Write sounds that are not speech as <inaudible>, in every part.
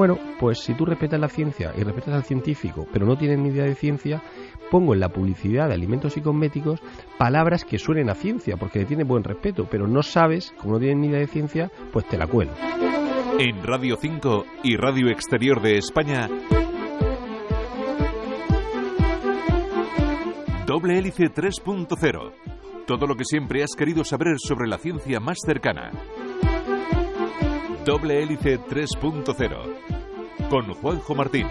Bueno, pues si tú respetas la ciencia y respetas al científico, pero no tienes ni idea de ciencia, pongo en la publicidad de alimentos y cosméticos palabras que suenen a ciencia, porque le tiene buen respeto, pero no sabes, como no tienes ni idea de ciencia, pues te la cuelo. En Radio 5 y Radio Exterior de España, Doble Hélice 3.0. Todo lo que siempre has querido saber sobre la ciencia más cercana. Doble Hélice 3.0. Con Juanjo Martín.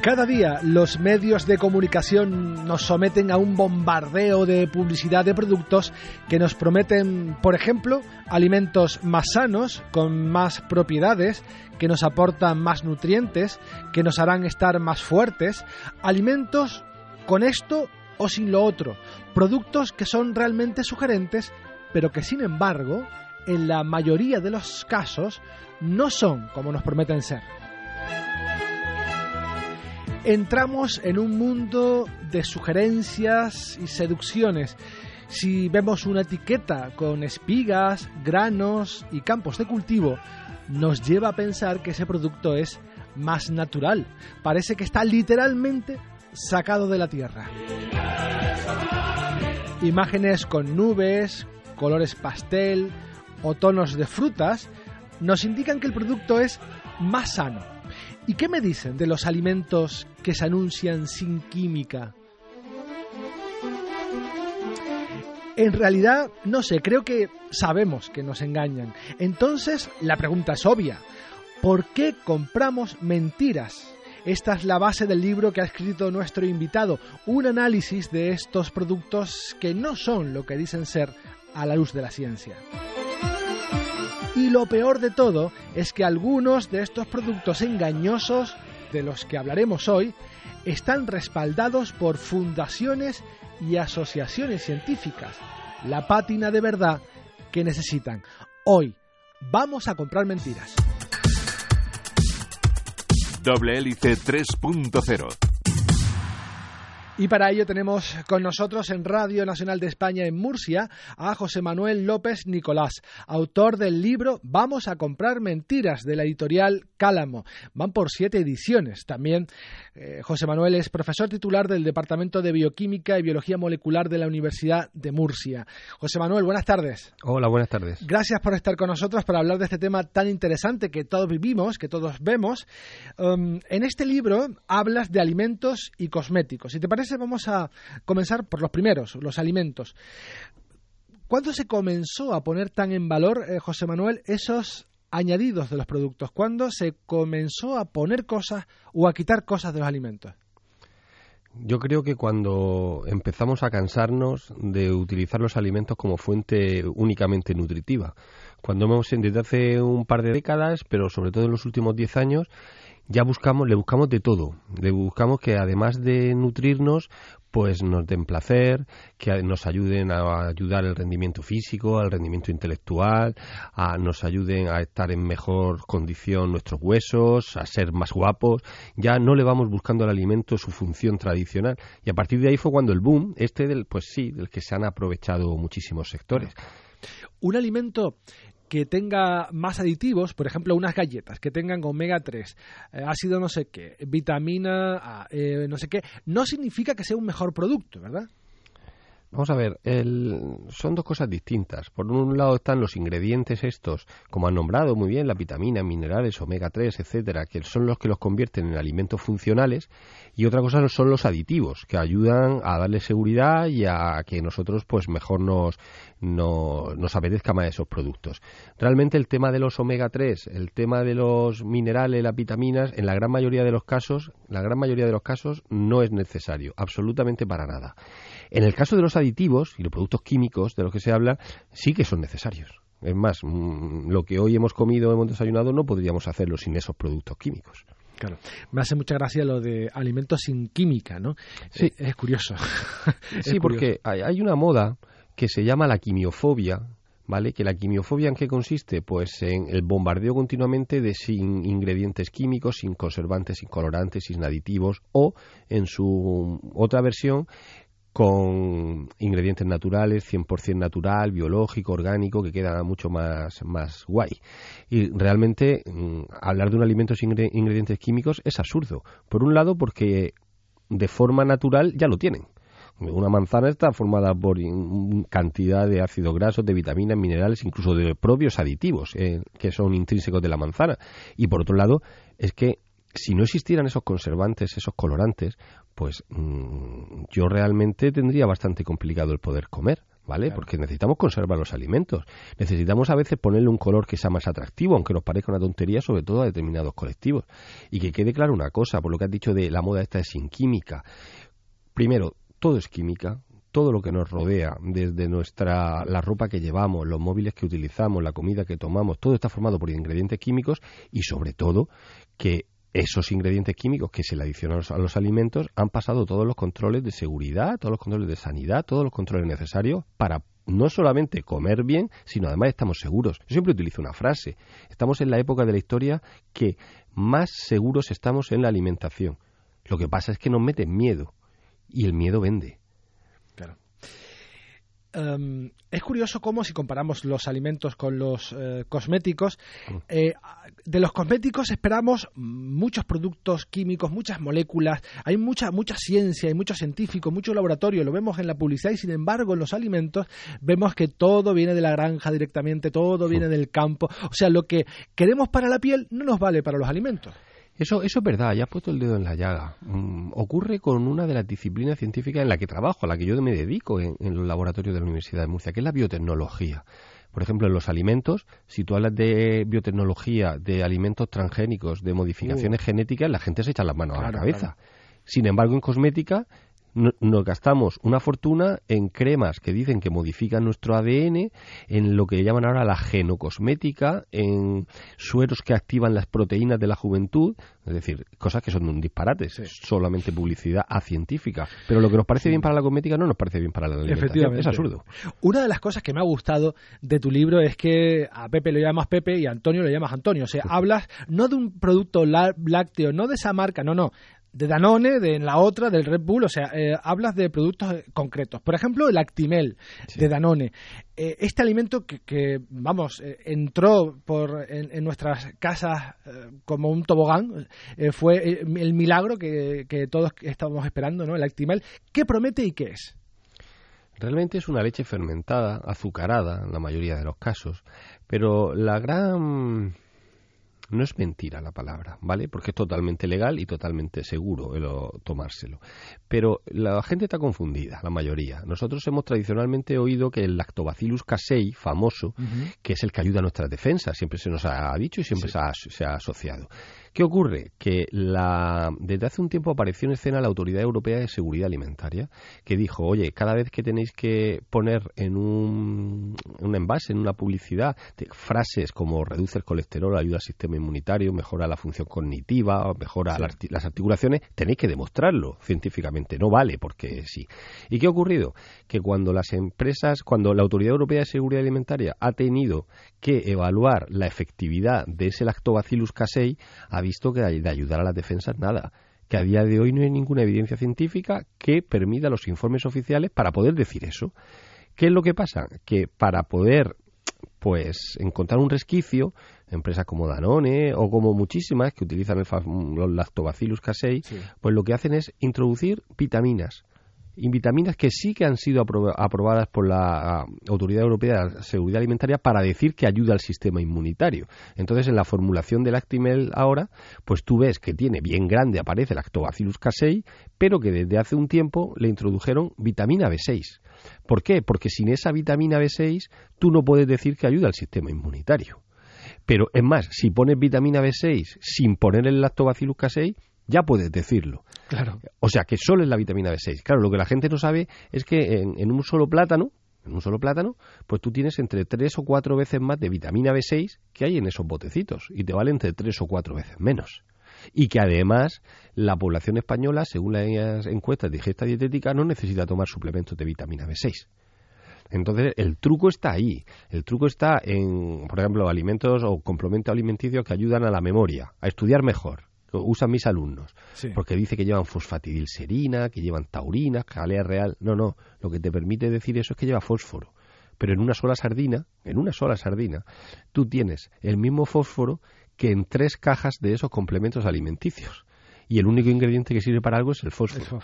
Cada día los medios de comunicación nos someten a un bombardeo de publicidad de productos que nos prometen, por ejemplo, alimentos más sanos, con más propiedades, que nos aportan más nutrientes, que nos harán estar más fuertes, alimentos con esto o sin lo otro, productos que son realmente sugerentes, pero que sin embargo, en la mayoría de los casos, no son como nos prometen ser entramos en un mundo de sugerencias y seducciones. Si vemos una etiqueta con espigas, granos y campos de cultivo, nos lleva a pensar que ese producto es más natural. Parece que está literalmente sacado de la tierra. Imágenes con nubes, colores pastel o tonos de frutas nos indican que el producto es más sano ¿Y qué me dicen de los alimentos que se anuncian sin química? En realidad, no sé, creo que sabemos que nos engañan. Entonces, la pregunta es obvia. ¿Por qué compramos mentiras? Esta es la base del libro que ha escrito nuestro invitado, un análisis de estos productos que no son lo que dicen ser a la luz de la ciencia. Y lo peor de todo es que algunos de estos productos engañosos de los que hablaremos hoy están respaldados por fundaciones y asociaciones científicas, la pátina de verdad que necesitan. Hoy vamos a comprar mentiras. Doble hélice 3.0 y para ello tenemos con nosotros en Radio Nacional de España en Murcia a José Manuel López Nicolás, autor del libro Vamos a comprar mentiras de la editorial Cálamo. Van por siete ediciones. También eh, José Manuel es profesor titular del Departamento de Bioquímica y Biología Molecular de la Universidad de Murcia. José Manuel, buenas tardes. Hola, buenas tardes. Gracias por estar con nosotros para hablar de este tema tan interesante que todos vivimos, que todos vemos. Um, en este libro hablas de alimentos y cosméticos. Si te parece, vamos a comenzar por los primeros, los alimentos. ¿Cuándo se comenzó a poner tan en valor, eh, José Manuel, esos añadidos de los productos? ¿Cuándo se comenzó a poner cosas o a quitar cosas de los alimentos? Yo creo que cuando empezamos a cansarnos de utilizar los alimentos como fuente únicamente nutritiva. Cuando hemos, desde hace un par de décadas, pero sobre todo en los últimos diez años, ya buscamos, le buscamos de todo. Le buscamos que además de nutrirnos, pues nos den placer, que nos ayuden a ayudar el rendimiento físico, al rendimiento intelectual, a nos ayuden a estar en mejor condición nuestros huesos, a ser más guapos. Ya no le vamos buscando al alimento su función tradicional. Y a partir de ahí fue cuando el boom, este del, pues sí, del que se han aprovechado muchísimos sectores. Un alimento que tenga más aditivos, por ejemplo, unas galletas que tengan omega 3, eh, ácido no sé qué, vitamina A, eh, no sé qué, no significa que sea un mejor producto, ¿verdad? Vamos a ver, son dos cosas distintas. Por un lado están los ingredientes estos, como han nombrado muy bien, la vitamina, minerales, omega 3, etcétera, que son los que los convierten en alimentos funcionales, y otra cosa son los aditivos, que ayudan a darle seguridad y a que nosotros pues mejor nos, nos apetezca más esos productos. Realmente el tema de los omega 3, el tema de los minerales, las vitaminas, en la gran mayoría de los casos, la gran mayoría de los casos no es necesario, absolutamente para nada. En el caso de los aditivos y los productos químicos de los que se habla, sí que son necesarios. Es más, mm, lo que hoy hemos comido, hemos desayunado, no podríamos hacerlo sin esos productos químicos. Claro. Me hace mucha gracia lo de alimentos sin química, ¿no? Sí. Eh, Es, curioso. <laughs> Sí, porque hay, hay una moda que se llama la quimiofobia, ¿vale? Que la quimiofobia en qué consiste? Pues en el bombardeo continuamente de sin ingredientes químicos, sin conservantes, sin colorantes, sin aditivos o en su otra versión con ingredientes naturales, 100% natural, biológico, orgánico, que queda mucho más, más guay. Y realmente mm, hablar de un alimento sin ingre- ingredientes químicos es absurdo. Por un lado, porque de forma natural ya lo tienen. Una manzana está formada por cantidad de ácidos grasos, de vitaminas, minerales, incluso de propios aditivos eh, que son intrínsecos de la manzana. Y por otro lado, es que si no existieran esos conservantes, esos colorantes, pues mm, yo realmente tendría bastante complicado el poder comer. ¿Vale? Porque necesitamos conservar los alimentos. Necesitamos a veces ponerle un color que sea más atractivo, aunque nos parezca una tontería, sobre todo a determinados colectivos. Y que quede claro una cosa, por lo que has dicho de la moda esta es sin química. Primero, todo es química, todo lo que nos rodea, desde nuestra la ropa que llevamos, los móviles que utilizamos, la comida que tomamos, todo está formado por ingredientes químicos y sobre todo que esos ingredientes químicos que se le adicionan a los, alimentos han pasado todos los controles de seguridad, todos los controles de sanidad, todos los controles necesarios para no solamente comer bien, sino además estamos seguros. Yo siempre utilizo una frase. Estamos en la época de la historia que más seguros estamos en la alimentación. Lo que pasa es que nos meten miedo y el miedo vende. Um, es curioso cómo si comparamos los alimentos con los eh, cosméticos, eh, de los cosméticos esperamos muchos productos químicos, muchas moléculas, hay mucha mucha ciencia, hay mucho científico, mucho laboratorio, lo vemos en la publicidad y sin embargo en los alimentos vemos que todo viene de la granja directamente, todo viene del campo, o sea, lo que queremos para la piel no nos vale para los alimentos. Eso, eso es verdad, ya has puesto el dedo en la llaga. Mm, ocurre con una de las disciplinas científicas en la que trabajo, a la que yo me dedico en, en los laboratorios de la Universidad de Murcia, que es la biotecnología. Por ejemplo, en los alimentos, si tú hablas de biotecnología, de alimentos transgénicos, de modificaciones genéticas, la gente se echa las manos a la Claro, cabeza. Sin embargo, en cosmética no- nos gastamos una fortuna en cremas que dicen que modifican nuestro ADN, en lo que llaman ahora la genocosmética, en sueros que activan las proteínas de la juventud, es decir, cosas que son un disparate, solamente publicidad acientífica. Pero lo que nos parece bien para la cosmética no nos parece bien para la alimentación. Efectivamente. Es absurdo. Una de las cosas que me ha gustado de tu libro es que a Pepe lo llamas Pepe y a Antonio lo llamas Antonio. O sea, hablas no de un producto lá- lácteo, no de esa marca, no, no. De Danone, de la otra, del Red Bull, o sea, eh, hablas de productos concretos. Por ejemplo, el Actimel de Danone. Eh, este alimento que, que, vamos, eh, entró por en, en nuestras casas como un tobogán, fue el milagro que, que todos estábamos esperando, ¿no? El Actimel. ¿Qué promete y qué es? Realmente es una leche fermentada, azucarada en la mayoría de los casos, pero la gran... No es mentira la palabra, ¿vale? Porque es totalmente legal y totalmente seguro el tomárselo. Pero la gente está confundida, la mayoría. Nosotros hemos tradicionalmente oído que el lactobacillus casei, famoso, que es el que ayuda a nuestras defensas, siempre se nos ha dicho y siempre se, ha, se ha asociado. ¿Qué ocurre? Que la, desde hace un tiempo apareció en escena la Autoridad Europea de Seguridad Alimentaria, que dijo, oye, cada vez que tenéis que poner en un, un envase, en una publicidad, frases como reduce el colesterol, ayuda al sistema inmunitario, mejora la función cognitiva, mejora la las articulaciones, tenéis que demostrarlo científicamente, no vale porque sí. ¿Y qué ha ocurrido? Que cuando las empresas, cuando la Autoridad Europea de Seguridad Alimentaria ha tenido que evaluar la efectividad de ese lactobacillus casei, ha visto que de ayudar a las defensas nada que a día de hoy no hay ninguna evidencia científica que permita los informes oficiales para poder decir eso. ¿Qué es lo que pasa? Que para poder pues encontrar un resquicio, empresas como Danone o como muchísimas que utilizan el los lactobacillus casei, pues lo que hacen es introducir vitaminas. Vitaminas que sí que han sido apro- aprobadas por la ah, Autoridad Europea de Seguridad Alimentaria para decir que ayuda al sistema inmunitario. Entonces, en la formulación del Actimel ahora, pues tú ves que tiene bien grande, aparece Lactobacillus casei, pero que desde hace un tiempo le introdujeron vitamina B6. ¿Por qué? Porque sin esa vitamina B6 tú no puedes decir que ayuda al sistema inmunitario. Pero es más, si pones vitamina B6 sin poner el lactobacillus casei, ya puedes decirlo. Claro. O sea que solo es la vitamina B6. Claro, lo que la gente no sabe es que en, en un solo plátano, en un solo plátano, pues tú tienes entre tres o cuatro veces más de vitamina B6 que hay en esos botecitos y te vale entre tres o cuatro veces menos. Y que además la población española, según las encuestas de ingesta dietética, no necesita tomar suplementos de vitamina B6. Entonces, el truco está ahí. El truco está en, por ejemplo, alimentos o complementos alimenticios que ayudan a la memoria, a estudiar mejor. Usan mis alumnos. Porque dice que llevan fosfatidilserina, que llevan taurina, jalea real. No, no. Lo que te permite decir eso es que lleva fósforo. Pero en una sola sardina, en una sola sardina, tú tienes el mismo fósforo que en tres cajas de esos complementos alimenticios. Y el único ingrediente que sirve para algo es el fósforo.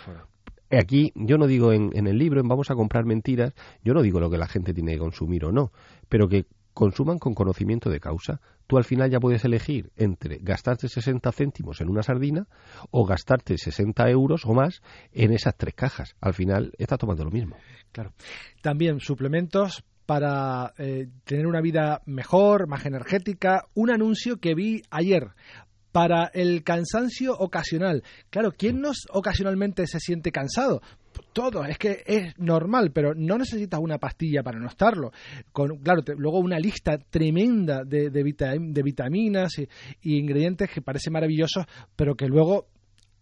Aquí yo no digo en, en, el libro, en Vamos a comprar mentiras, yo no digo lo que la gente tiene que consumir o no, pero que consuman con conocimiento de causa. Tú al final ya puedes elegir entre gastarte 60 céntimos en una sardina o gastarte 60 euros o más en esas tres cajas. Al final estás tomando lo mismo. Claro. También suplementos para eh, tener una vida mejor, más energética. Un anuncio que vi ayer para el cansancio ocasional. Claro, ¿quién nos ocasionalmente se siente cansado? Todo, es que es normal, pero no necesitas una pastilla para no estarlo. Con, claro, luego una lista tremenda de, de, vitaminas y, ingredientes que parecen maravillosos, pero que luego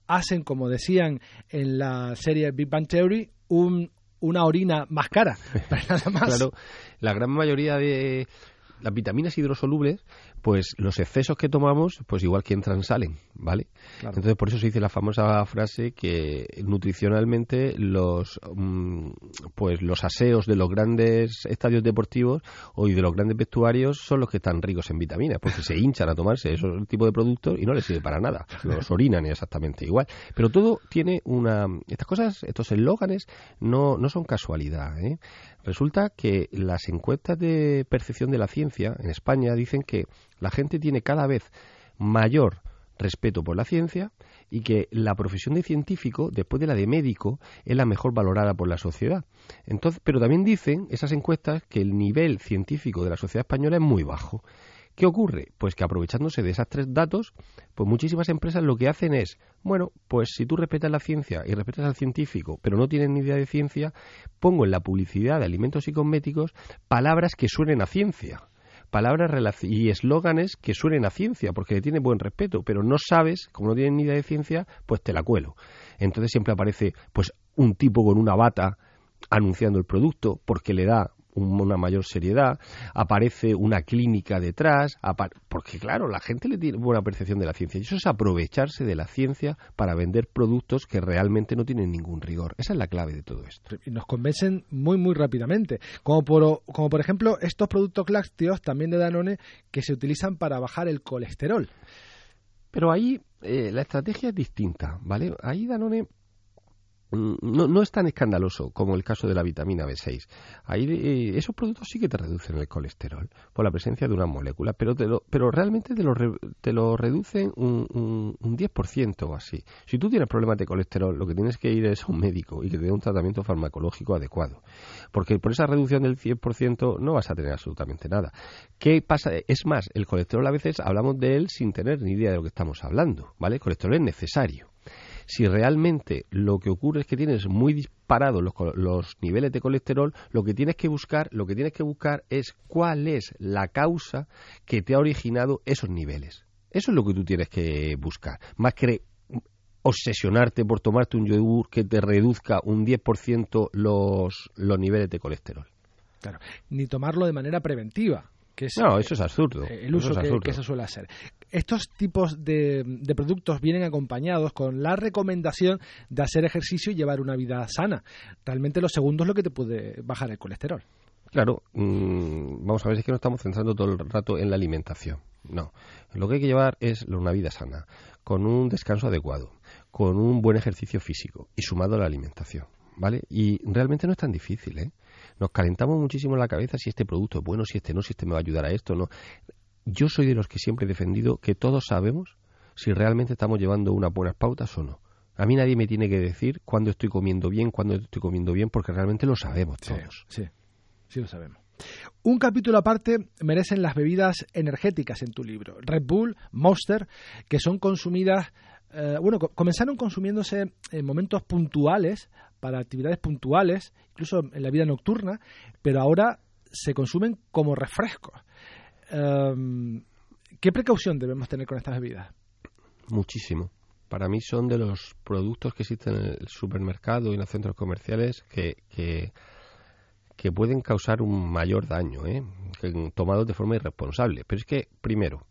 hacen, como decían en la serie Big Bang Theory, un, una orina más cara. <laughs> más. Claro, la gran mayoría de las vitaminas hidrosolubles pues los excesos que tomamos, pues igual que entran, salen, ¿vale? Entonces, por eso se dice la famosa frase que nutricionalmente los, mm, pues los aseos de los grandes estadios deportivos o de los grandes vestuarios son los que están ricos en vitaminas, porque se hinchan a tomarse esos tipos de productos y no les sirve para nada. Los orinan exactamente igual. Pero todo tiene una... Estas cosas, estos eslóganes, no, no son casualidad, ¿eh? Resulta que las encuestas de percepción de la ciencia en España dicen que la gente tiene cada vez mayor respeto por la ciencia y que la profesión de científico, después de la de médico, es la mejor valorada por la sociedad. Entonces, pero también dicen esas encuestas que el nivel científico de la sociedad española es muy bajo. ¿Qué ocurre? Pues que aprovechándose de esos tres datos, pues muchísimas empresas lo que hacen es, bueno, pues si tú respetas la ciencia y respetas al científico, pero no tienes ni idea de ciencia, pongo en la publicidad de alimentos y cosméticos palabras que suenen a ciencia palabras y eslóganes que suenen a ciencia, porque le tiene buen respeto, pero no sabes, como no tienes ni idea de ciencia, pues te la cuelo. Entonces siempre aparece pues un tipo con una bata anunciando el producto porque le da una mayor seriedad, aparece una clínica detrás, porque claro, la gente le tiene buena percepción de la ciencia y eso es aprovecharse de la ciencia para vender productos que realmente no tienen ningún rigor. Esa es la clave de todo esto. Y nos convencen muy, muy rápidamente. Como por, como por ejemplo estos productos lácteos también de Danone que se utilizan para bajar el colesterol. Pero ahí eh, la estrategia es distinta, ¿vale? Ahí Danone no, no, es tan escandaloso como el caso de la vitamina B6. Ahí, eh, esos productos sí que te reducen el colesterol por la presencia de una molécula, pero, te lo, pero realmente te lo, te lo reducen un, un, un 10% o así. Si tú tienes problemas de colesterol, lo que tienes que ir es a un médico y que te dé un tratamiento farmacológico adecuado. Porque por esa reducción del 100% no vas a tener absolutamente nada. ¿Qué pasa? Es más, el colesterol a veces hablamos de él sin tener ni idea de lo que estamos hablando, ¿vale? El colesterol es necesario si realmente lo que ocurre es que tienes muy disparados los, niveles de colesterol, lo que tienes que buscar, lo que tienes que buscar es cuál es la causa que te ha originado esos niveles. Eso es lo que tú tienes que buscar, más que obsesionarte por tomarte un yogur que te reduzca un 10% los, los niveles de colesterol. Claro, ni tomarlo de manera preventiva no, eso es absurdo. El uso que, se suele hacer. Estos tipos de, productos vienen acompañados con la recomendación de hacer ejercicio y llevar una vida sana. Realmente lo segundo es lo que te puede bajar el colesterol. Claro, mm, vamos a ver, es que no estamos centrando todo el rato en la alimentación. No, lo que hay que llevar es una vida sana, con un descanso adecuado, con un buen ejercicio físico y sumado a la alimentación. ¿Vale? Y realmente no es tan difícil, ¿eh? Nos calentamos muchísimo la cabeza si este producto es bueno, si este no, si este me va a ayudar a esto, no. Yo soy de los que siempre he defendido que todos sabemos si realmente estamos llevando unas buenas pautas o no. A mí nadie me tiene que decir cuándo estoy comiendo bien, cuándo estoy comiendo bien, porque realmente lo sabemos todos. Sí, sí, lo sabemos. Un capítulo aparte merecen las bebidas energéticas en tu libro. Red Bull, Monster, que son consumidas, eh, bueno, comenzaron consumiéndose en momentos puntuales para actividades puntuales, incluso en la vida nocturna, pero ahora se consumen como refrescos. Em, ¿Qué precaución debemos tener con estas bebidas? Muchísimo. Para mí son de los productos que existen en el supermercado y en los centros comerciales que, que, pueden causar un mayor daño, ¿eh? tomados de forma irresponsable. Pero es que, primero,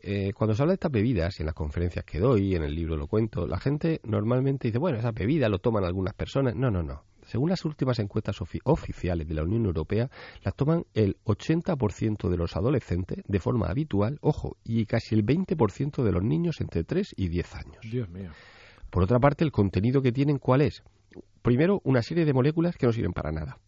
eh, cuando se habla de estas bebidas, y en las conferencias que doy, en el libro lo cuento, la gente normalmente dice, bueno, esa bebida lo toman algunas personas. No, no, no. Según las últimas encuestas oficiales de la Unión Europea, las toman el 80% de los adolescentes de forma habitual, ojo, y casi el 20% de los niños entre 3 y 10 años. Dios mío. Por otra parte, el contenido que tienen, ¿cuál es? Primero, una serie de moléculas que no sirven para nada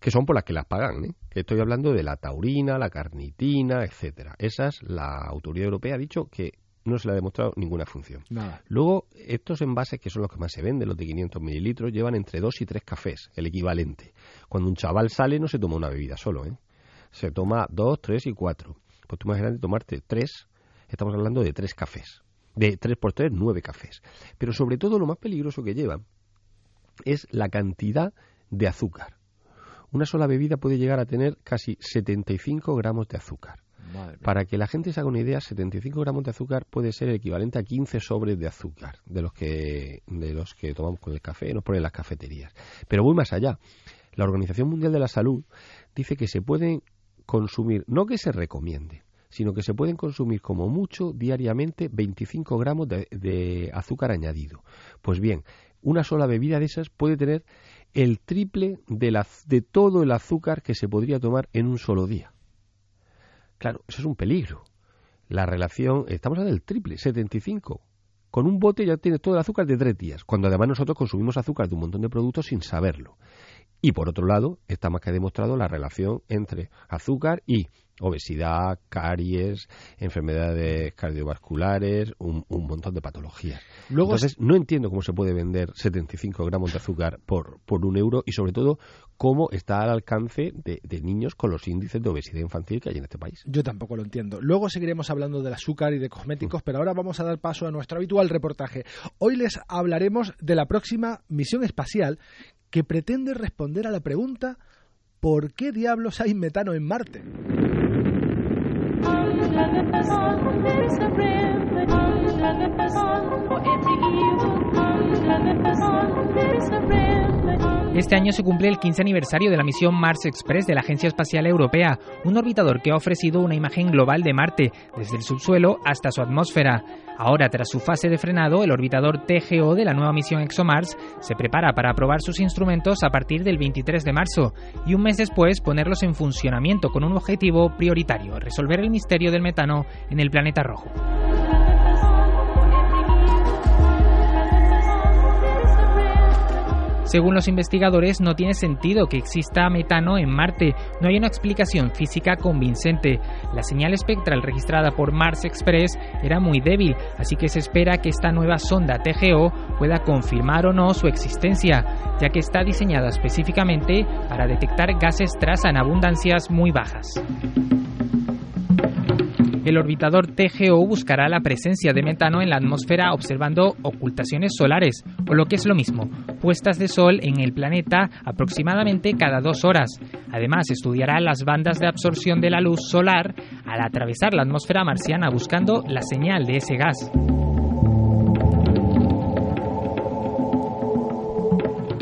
que son por las que las pagan. ¿eh? Estoy hablando de la taurina, la carnitina, etcétera. Esas, la autoridad europea ha dicho que no se le ha demostrado ninguna función. Luego, estos envases, que son los que más se venden, los de 500 mililitros, llevan entre dos y tres cafés, el equivalente. Cuando un chaval sale, no se toma una bebida solo, ¿eh? Se toma dos, tres y cuatro. Pues tú grande tomarte tres, estamos hablando de tres cafés. De tres por tres, nueve cafés. Pero sobre todo, lo más peligroso que llevan es la cantidad de azúcar. Una sola bebida puede llegar a tener casi 75 gramos de azúcar. Para que la gente se haga una idea, 75 gramos de azúcar puede ser el equivalente a 15 sobres de azúcar de los que, de los que tomamos con el café, nos ponen las cafeterías. Pero voy más allá. La Organización Mundial de la Salud dice que se pueden consumir, no que se recomiende, sino que se pueden consumir como mucho diariamente 25 gramos de, de azúcar añadido. Pues bien, una sola bebida de esas puede tener el triple de, la, de todo el azúcar que se podría tomar en un solo día. Claro, eso es un peligro. La relación, estamos hablando del triple, 75. Con un bote ya tienes todo el azúcar de tres días, cuando además nosotros consumimos azúcar de un montón de productos sin saberlo. Y por otro lado, está más que demostrado la relación entre azúcar y obesidad, caries, enfermedades cardiovasculares, un, montón de patologías. Entonces, no entiendo cómo se puede vender 75 gramos de azúcar por, por un euro y, sobre todo, cómo está al alcance de, de, niños con los índices de obesidad infantil que hay en este país. Yo tampoco lo entiendo. Luego seguiremos hablando del azúcar y de cosméticos, pero ahora vamos a dar paso a nuestro habitual reportaje. Hoy les hablaremos de la próxima misión espacial que pretende responder a la pregunta ¿por qué diablos hay metano en Marte? Este año se cumple el 15 aniversario de la misión Mars Express de la Agencia Espacial Europea, un orbitador que ha ofrecido una imagen global de Marte, desde el subsuelo hasta su atmósfera. Ahora, tras su fase de frenado, el orbitador TGO de la nueva misión ExoMars se prepara para aprobar sus instrumentos a partir del 23 de marzo y un mes después ponerlos en funcionamiento con un objetivo prioritario, resolver el misterio del metano en el planeta rojo. Según los investigadores, no tiene sentido que exista metano en Marte. No hay una explicación física convincente. La señal espectral registrada por Mars Express era muy débil, así que se espera que esta nueva sonda TGO pueda confirmar o no su existencia, ya que está diseñada específicamente para detectar gases tras en abundancias muy bajas. El orbitador TGO buscará la presencia de metano en la atmósfera observando ocultaciones solares, o lo que es lo mismo, puestas de sol en el planeta aproximadamente cada dos horas. Además, estudiará las bandas de absorción de la luz solar al atravesar la atmósfera marciana buscando la señal de ese gas.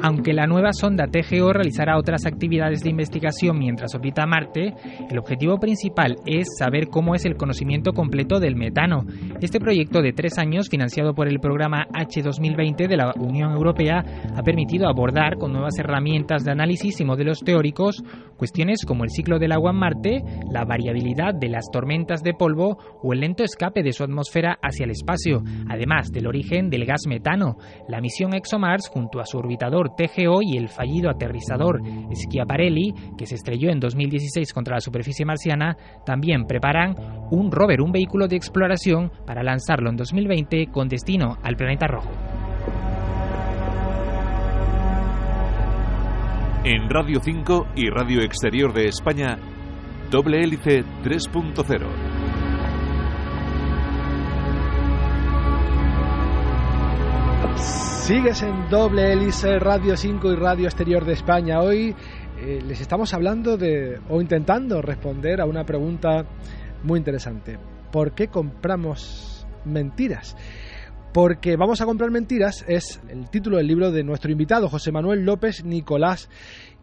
Aunque la nueva sonda TGO realizará otras actividades de investigación mientras orbita Marte, el objetivo principal es saber cómo es el conocimiento completo del metano. Este proyecto de tres años, financiado por el programa H2020 de la Unión Europea, ha permitido abordar con nuevas herramientas de análisis y modelos teóricos cuestiones como el ciclo del agua en Marte, la variabilidad de las tormentas de polvo o el lento escape de su atmósfera hacia el espacio, además del origen del gas metano. La misión ExoMars, junto a su orbitador TGO y el fallido aterrizador Schiaparelli, que se estrelló en 2016 contra la superficie marciana, también preparan un rover, un vehículo de exploración, para lanzarlo en 2020 con destino al planeta rojo. En Radio 5 y Radio Exterior de España, doble hélice 3.0. Sigues en doble hélice Radio 5 y Radio Exterior de España. Hoy eh, les estamos hablando de, o intentando responder a una pregunta muy interesante. ¿Por qué compramos mentiras? Porque vamos a comprar mentiras es el título del libro de nuestro invitado, José Manuel López Nicolás,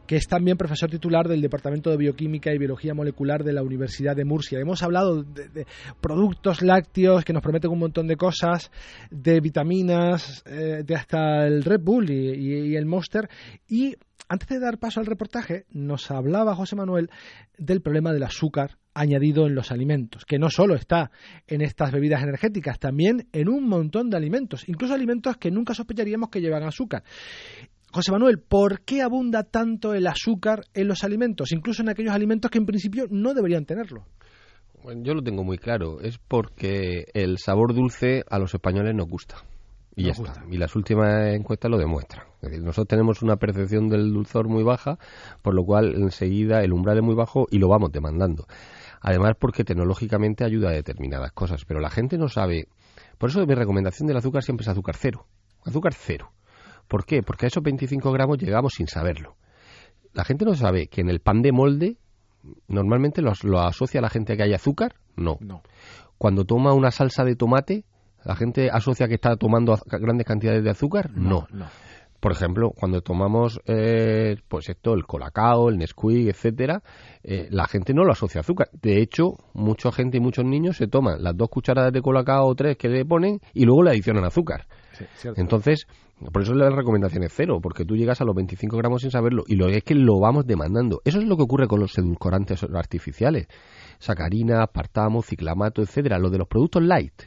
que es también profesor titular del Departamento de Bioquímica y Biología Molecular de la Universidad de Murcia. Hemos hablado de, productos lácteos que nos prometen un montón de cosas, de vitaminas, eh, de hasta el Red Bull y, el Monster. Y antes de dar paso al reportaje, nos hablaba José Manuel del problema del azúcar añadido en los alimentos, que no solo está en estas bebidas energéticas, también en un montón de alimentos, incluso alimentos que nunca sospecharíamos que llevan azúcar. José Manuel, ¿por qué abunda tanto el azúcar en los alimentos, incluso en aquellos alimentos que en principio no deberían tenerlo? Bueno, yo lo tengo muy claro, es porque el sabor dulce a los españoles nos gusta. Y ya está. Y las últimas encuestas lo demuestran. Es decir, nosotros tenemos una percepción del dulzor muy baja, por lo cual enseguida el umbral es muy bajo y lo vamos demandando. Además, porque tecnológicamente ayuda a determinadas cosas, pero la gente no sabe. Por eso mi recomendación del azúcar siempre es azúcar cero. Azúcar cero. ¿Por qué? Porque a esos 25 gramos llegamos sin saberlo. La gente no sabe que en el pan de molde normalmente lo, asocia la gente a que hay azúcar. No. no. Cuando toma una salsa de tomate, ¿la gente asocia que está tomando grandes cantidades de azúcar? No. Por ejemplo, cuando tomamos, eh, pues esto, el colacao, el Nesquik, etcétera, eh, la gente no lo asocia a azúcar. De hecho, mucha gente y muchos niños se toman las dos cucharadas de colacao o tres que le ponen y luego le adicionan azúcar. Entonces, por eso la recomendación es cero, porque tú llegas a los 25 gramos sin saberlo y lo es que lo vamos demandando. Eso es lo que ocurre con los edulcorantes artificiales. Sacarina, aspartamo, ciclamato, etcétera, lo de los productos light.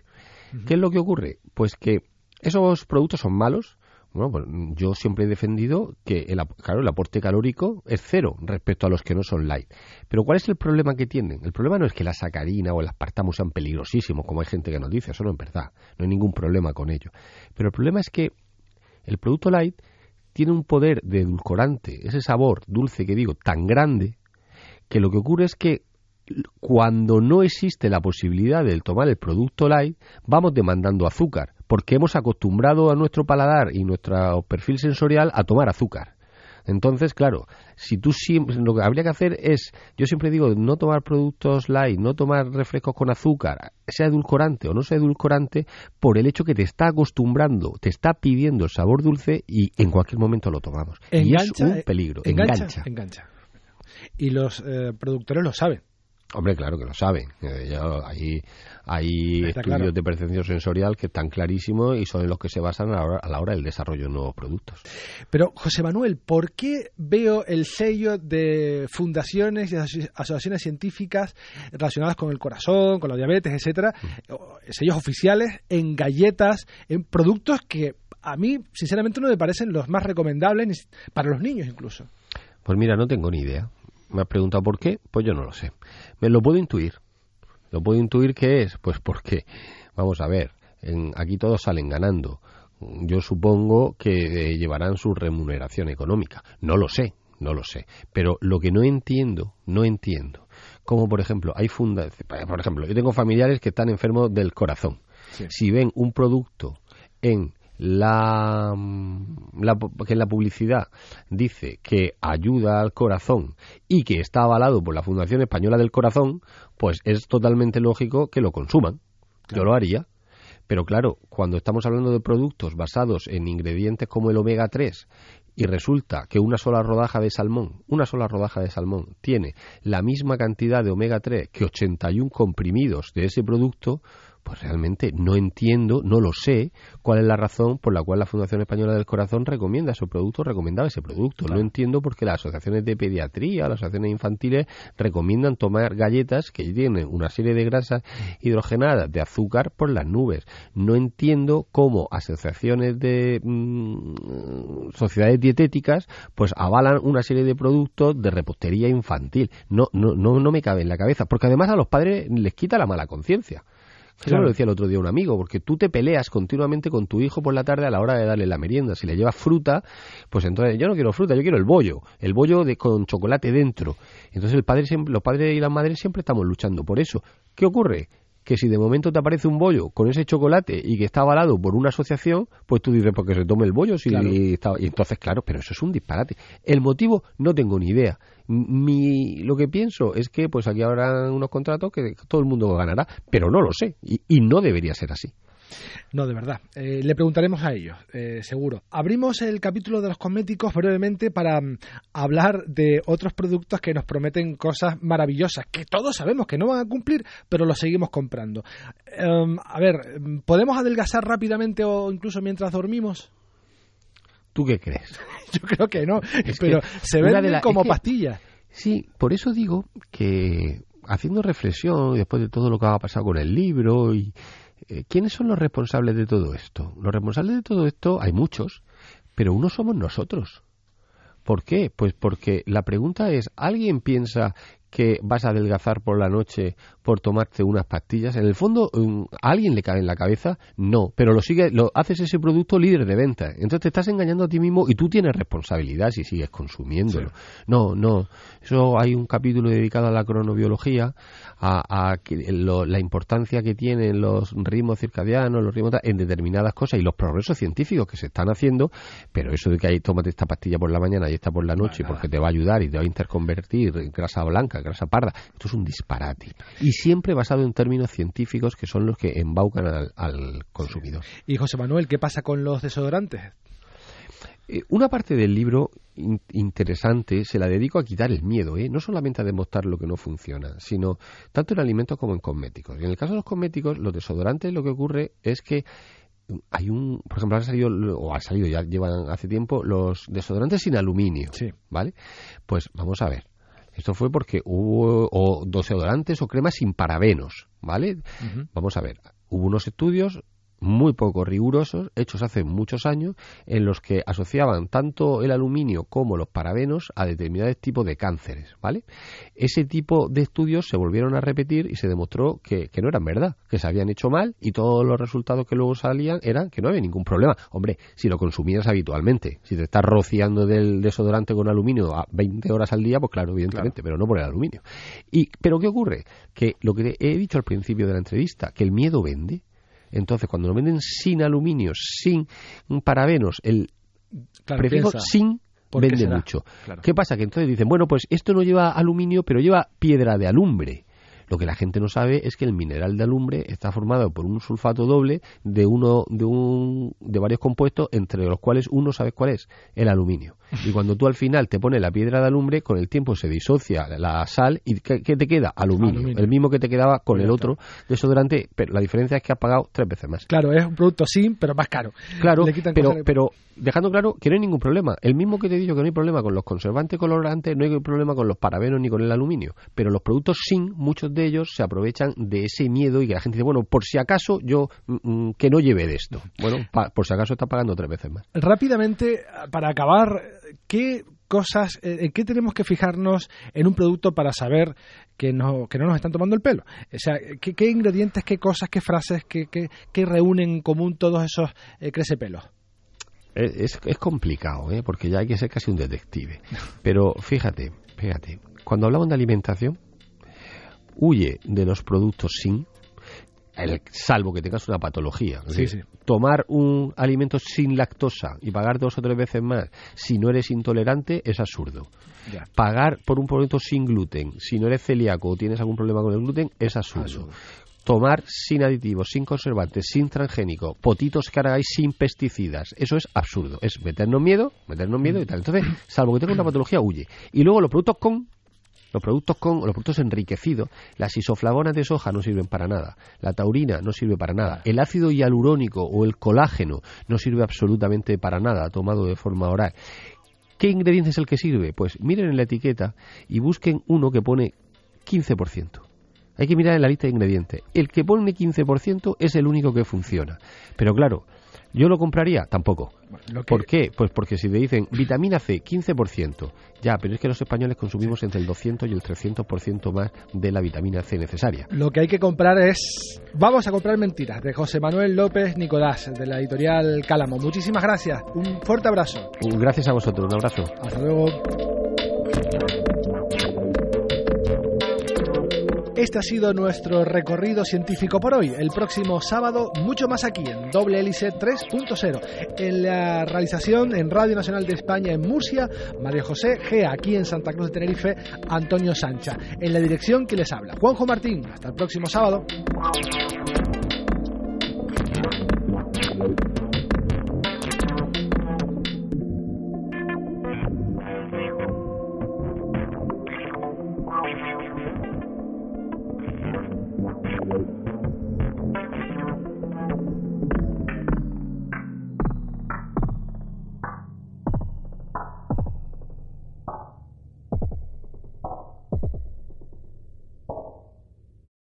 ¿Qué es lo que ocurre? Pues que esos productos son malos. Bueno, pues yo siempre he defendido que el, claro, el aporte calórico es cero respecto a los que no son light. Pero ¿cuál es el problema que tienen? El problema no es que la sacarina o el aspartamo sean peligrosísimos, como hay gente que nos dice, eso no es verdad, no hay ningún problema con ello. Pero el problema es que el producto light tiene un poder de edulcorante, ese sabor dulce que digo, tan grande, que lo que ocurre es que cuando no existe la posibilidad de tomar el producto light, vamos demandando azúcar, porque hemos acostumbrado a nuestro paladar y nuestro perfil sensorial a tomar azúcar. Entonces, claro, si tú siempre, lo que habría que hacer es, yo siempre digo, no tomar productos light, no tomar refrescos con azúcar, sea edulcorante o no sea edulcorante, por el hecho que te está acostumbrando, te está pidiendo el sabor dulce y en cualquier momento lo tomamos. y es un peligro, engancha. Engancha. Y los eh, productores lo saben. Hombre, claro que lo saben. Eh, hay, estudios de percepción sensorial que están clarísimos y son los que se basan a la, hora, del desarrollo de nuevos productos. Pero, José Manuel, ¿por qué veo el sello de fundaciones y asociaciones científicas relacionadas con el corazón, con la diabetes, etcétera, mm. sellos oficiales en galletas, en productos que a mí, sinceramente, no me parecen los más recomendables para los niños incluso? Pues mira, no tengo ni idea. ¿Me has preguntado por qué? Pues yo no lo sé. Me lo puedo intuir. ¿Lo puedo intuir qué es? Pues porque, vamos a ver, aquí todos salen ganando. Yo supongo que eh, llevarán su remuneración económica. No lo sé, no lo sé. Pero lo que no entiendo, no entiendo. Como por ejemplo, hay fundaciones, por ejemplo, yo tengo familiares que están enfermos del corazón. Si ven un producto en la, la, que en la publicidad dice que ayuda al corazón y que está avalado por la Fundación Española del Corazón, pues es totalmente lógico que lo consuman. Yo lo haría. Pero claro, cuando estamos hablando de productos basados en ingredientes como el omega 3 y resulta que una sola rodaja de salmón, una sola rodaja de salmón tiene la misma cantidad de omega 3 que 81 comprimidos de ese producto, pues realmente no entiendo, no lo sé, cuál es la razón por la cual la Fundación Española del Corazón recomienda ese producto, recomendaba ese producto. No entiendo por qué las asociaciones de pediatría, las asociaciones infantiles recomiendan tomar galletas que tienen una serie de grasas hidrogenadas de azúcar por las nubes. No entiendo cómo asociaciones de mm, sociedades dietéticas pues avalan una serie de productos de repostería infantil. No, no, no, no me cabe en la cabeza, porque además a los padres les quita la mala conciencia. Eso lo decía el otro día un amigo, porque tú te peleas continuamente con tu hijo por la tarde a la hora de darle la merienda. Si le llevas fruta, pues entonces yo no quiero fruta, yo quiero el bollo, el bollo de, con chocolate dentro. Entonces el padre, los padres y las madres siempre estamos luchando por eso. ¿Qué ocurre? Que si de momento te aparece un bollo con ese chocolate y que está avalado por una asociación, pues tú dices, porque se tome el bollo. Si está... Y entonces, claro, pero eso es un disparate. El motivo no tengo ni idea. Mi, lo que pienso es que pues aquí habrá unos contratos que todo el mundo ganará, pero no lo sé y no debería ser así. No, de verdad. Eh, le preguntaremos a ellos, eh, seguro. Abrimos el capítulo de los cosméticos brevemente para mm, hablar de otros productos que nos prometen cosas maravillosas, que todos sabemos que no van a cumplir, pero los seguimos comprando. Em, a ver, ¿podemos adelgazar rápidamente o incluso mientras dormimos? ¿Tú qué crees? <laughs> Yo creo que no, pero se venden como pastillas. Sí, por eso digo que haciendo reflexión después de todo lo que ha pasado con el libro y, ¿quiénes son los responsables de todo esto? Los responsables de todo esto hay muchos, pero uno somos nosotros. ¿Por qué? Pues porque la pregunta es, ¿alguien piensa que vas a adelgazar por la noche por tomarte unas pastillas. En el fondo, um, ¿a alguien le cae en la cabeza? No, pero lo sigue, lo haces ese producto líder de venta. Entonces te estás engañando a ti mismo y tú tienes responsabilidad si sigues consumiéndolo. No, no. Eso hay un capítulo dedicado a la cronobiología, a, la importancia que tienen los ritmos circadianos, los ritmos en determinadas cosas y los progresos científicos que se están haciendo, pero eso de que ahí tómate esta pastilla por la mañana y esta por la noche porque te va a ayudar y te va a interconvertir en grasa blanca, grasa parda, esto es un disparate. Y siempre basado en términos científicos que son los que embaucan al, consumidor. Y José Manuel, ¿qué pasa con los desodorantes? Eh, una parte del libro interesante se la dedico a quitar el miedo, ¿eh? no solamente a demostrar lo que no funciona, sino tanto en alimentos como en cosméticos. Y en el caso de los cosméticos, los desodorantes lo que ocurre es que hay un, por ejemplo, han salido, o ha salido, ya llevan hace tiempo, los desodorantes sin aluminio, ¿vale? Pues vamos a ver, esto fue porque hubo o desodorantes o cremas sin parabenos, ¿vale? Vamos a ver, hubo unos estudios muy poco rigurosos, hechos hace muchos años, en los que asociaban tanto el aluminio como los parabenos a determinados tipos de cánceres, ¿vale? Ese tipo de estudios se volvieron a repetir y se demostró que, no eran verdad, que se habían hecho mal y todos los resultados que luego salían eran que no había ningún problema. Hombre, si lo consumías habitualmente, si te estás rociando del desodorante con aluminio a 20 horas al día, pues claro, evidentemente, pero no por el aluminio. Y, ¿Pero qué ocurre? Que lo que he dicho al principio de la entrevista, que el miedo vende, entonces, cuando lo venden sin aluminio, sin parabenos, el prefijo sin vende mucho. ¿Qué pasa? Que entonces dicen, bueno, pues esto no lleva aluminio, pero lleva piedra de alumbre. Lo que la gente no sabe es que el mineral de alumbre está formado por un sulfato doble de uno de un de varios compuestos entre los cuales uno sabe cuál es, el aluminio. Y cuando tú al final te pones la piedra de alumbre, con el tiempo se disocia la sal y ¿qué, te queda? Aluminio, el mismo que te quedaba con el otro desodorante, pero la diferencia es que has pagado tres veces más. Claro, es un producto sin, pero más caro. Claro, pero, pero dejando claro que no hay ningún problema. El mismo que te he dicho que no hay problema con los conservantes colorantes, no hay problema con los parabenos ni con el aluminio. Pero los productos sin, muchos de ellos se aprovechan de ese miedo y que la gente dice, bueno, por si acaso yo mm, mm, que no lleve de esto. Bueno, por si acaso está pagando tres veces más. Rápidamente, para acabar, ¿qué cosas, eh, en qué tenemos que fijarnos en un producto para saber que no, que no nos están tomando el pelo? O sea, ¿qué, ingredientes, qué cosas, qué frases, qué, qué, reúnen en común todos esos eh, crecepelos? Es, es complicado, ¿eh? porque ya hay que ser casi un detective. Pero fíjate, fíjate, cuando hablamos de alimentación, huye de los productos sin, salvo que tengas una patología. Tomar un alimento sin lactosa y pagar dos o tres veces más si no eres intolerante es absurdo. Pagar por un producto sin gluten, si no eres celíaco o tienes algún problema con el gluten, es absurdo. Tomar sin aditivos, sin conservantes, sin transgénicos, potitos que hagáis sin pesticidas, eso es absurdo. Es meternos miedo, meternos miedo y tal. Entonces, salvo que tenga una patología, huye. Y luego los productos con los productos con los productos enriquecidos, las isoflavonas de soja no sirven para nada, la taurina no sirve para nada, el ácido hialurónico o el colágeno no sirve absolutamente para nada tomado de forma oral. ¿Qué ingrediente es el que sirve? Pues miren en la etiqueta y busquen uno que pone 15%. Hay que mirar en la lista de ingredientes. El que pone 15% es el único que funciona. Pero claro, ¿Yo lo compraría? Tampoco. ¿Por qué? Pues porque si te dicen vitamina C, 15%, ya, pero es que los españoles consumimos entre el 200 y el 300% más de la vitamina C necesaria. Lo que hay que comprar es... Vamos a comprar mentiras, de José Manuel López Nicolás, de la editorial Cálamo. Muchísimas gracias. Un fuerte abrazo. Gracias a vosotros. Un abrazo. Hasta luego. Este ha sido nuestro recorrido científico por hoy. El próximo sábado, mucho más aquí en Doble Hélice 3.0. En la realización en Radio Nacional de España en Murcia, María José G. Aquí en Santa Cruz de Tenerife, Antonio Sancha. En la dirección que les habla, Juanjo Martín. Hasta el próximo sábado.